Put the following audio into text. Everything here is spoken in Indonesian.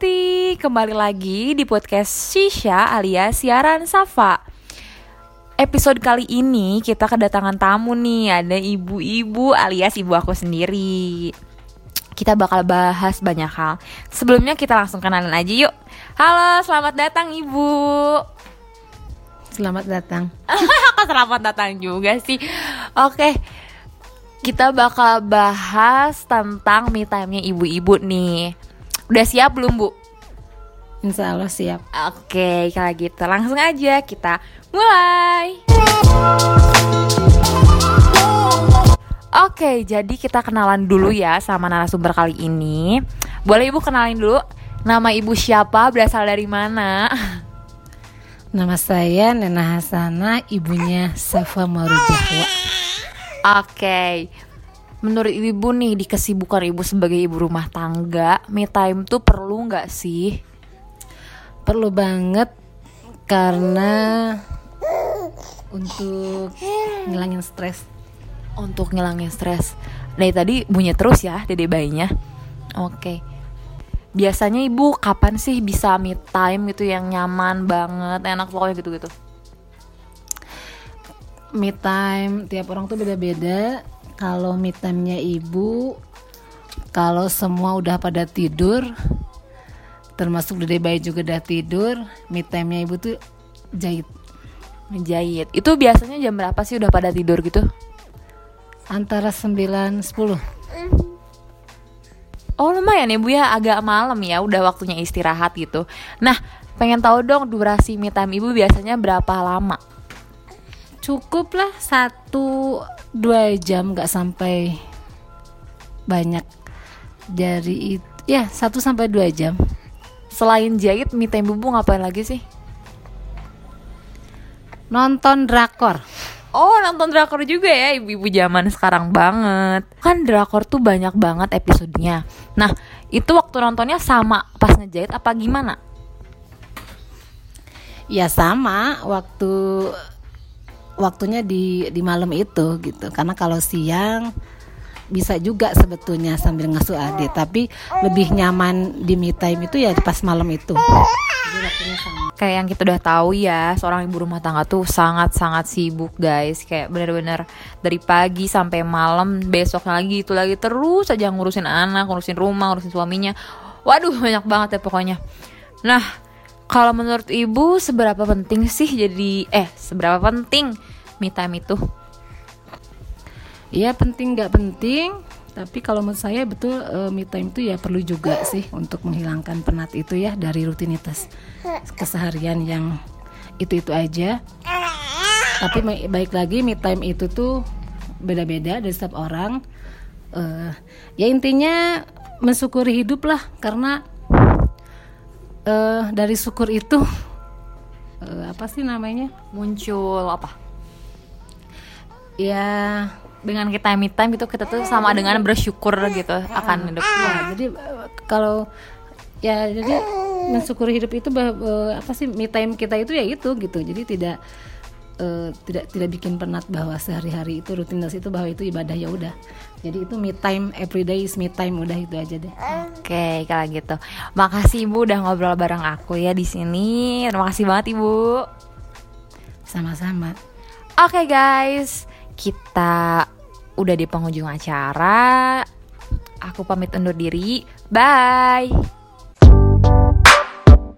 Besti, kembali lagi di podcast Shisha alias siaran Safa. Episode kali ini kita kedatangan tamu nih, ada ibu-ibu alias ibu aku sendiri. Kita bakal bahas banyak hal. Sebelumnya kita langsung kenalan aja yuk. Halo, selamat datang ibu. Selamat datang. Selamat datang juga sih. Oke, kita bakal bahas tentang me time-nya ibu-ibu nih. Udah siap belum bu? Insya Allah siap. Oke, kalau gitu langsung aja kita mulai. Oke, jadi kita kenalan dulu ya sama narasumber kali ini. Boleh ibu kenalin dulu nama ibu siapa, berasal dari mana? Nama saya Nena Hasana, ibunya Safa Marujahwa. Oke, menurut ibu nih di kesibukan ibu sebagai ibu rumah tangga, me time tuh perlu nggak sih? Perlu banget karena untuk ngilangin stres. Untuk ngilangin stres. Dari tadi bunyi terus ya dede bayinya. Oke. Biasanya ibu kapan sih bisa me time gitu yang nyaman banget, enak pokoknya gitu-gitu? Me time tiap orang tuh beda-beda. Kalau me time-nya ibu, kalau semua udah pada tidur, termasuk dede bayi juga udah tidur, me time-nya ibu tuh jahit. Menjahit. Itu biasanya jam berapa sih udah pada tidur gitu? Antara 9 10. Oh lumayan ya bu ya agak malam ya udah waktunya istirahat gitu. Nah pengen tahu dong durasi me time ibu biasanya berapa lama? Cukup lah satu dua jam nggak sampai banyak. Dari itu ya satu sampai dua jam. Selain jahit me time ibu ngapain lagi sih? nonton drakor. Oh nonton drakor juga ya ibu-ibu zaman sekarang banget. Kan drakor tuh banyak banget episodenya. Nah itu waktu nontonnya sama pas ngejahit apa gimana? ya sama. Waktu waktunya di di malam itu gitu. Karena kalau siang bisa juga sebetulnya sambil ngasuh adik tapi lebih nyaman di me time itu ya pas malam itu. Kayak yang kita udah tahu ya Seorang ibu rumah tangga tuh sangat-sangat sibuk guys. Kayak bener-bener dari pagi sampai malam Besoknya lagi itu lagi terus aja ngurusin anak Ngurusin rumah, ngurusin suaminya. Waduh banyak banget ya pokoknya. Nah kalau menurut ibu seberapa penting sih jadi Eh seberapa penting me time itu? Iya penting nggak penting. Tapi kalau menurut saya betul eh, me time itu ya perlu juga sih untuk menghilangkan penat itu ya dari rutinitas keseharian yang itu itu aja. Tapi baik lagi me time itu tuh beda-beda dari setiap orang. Eh, ya intinya mensyukuri hidup lah. Karena eh, dari syukur itu eh, apa sih namanya Muncul apa? ya Dengan kita me time itu kita tuh sama dengan bersyukur gitu akan hidup Ya, jadi eh, kalau ya jadi mensyukuri hidup itu bah- eh, apa sih me time kita itu ya itu gitu. Jadi tidak eh, tidak tidak bikin penat bahwa sehari-hari itu rutinitas itu bahwa itu ibadah ya udah. Jadi itu me time everyday is me time udah itu aja deh. Oke, kalau gitu. Makasih Ibu udah ngobrol bareng aku ya di sini. Terima kasih banget Ibu. Sama-sama. Oke guys, kita udah di penghujung acara. Aku pamit undur diri. Bye.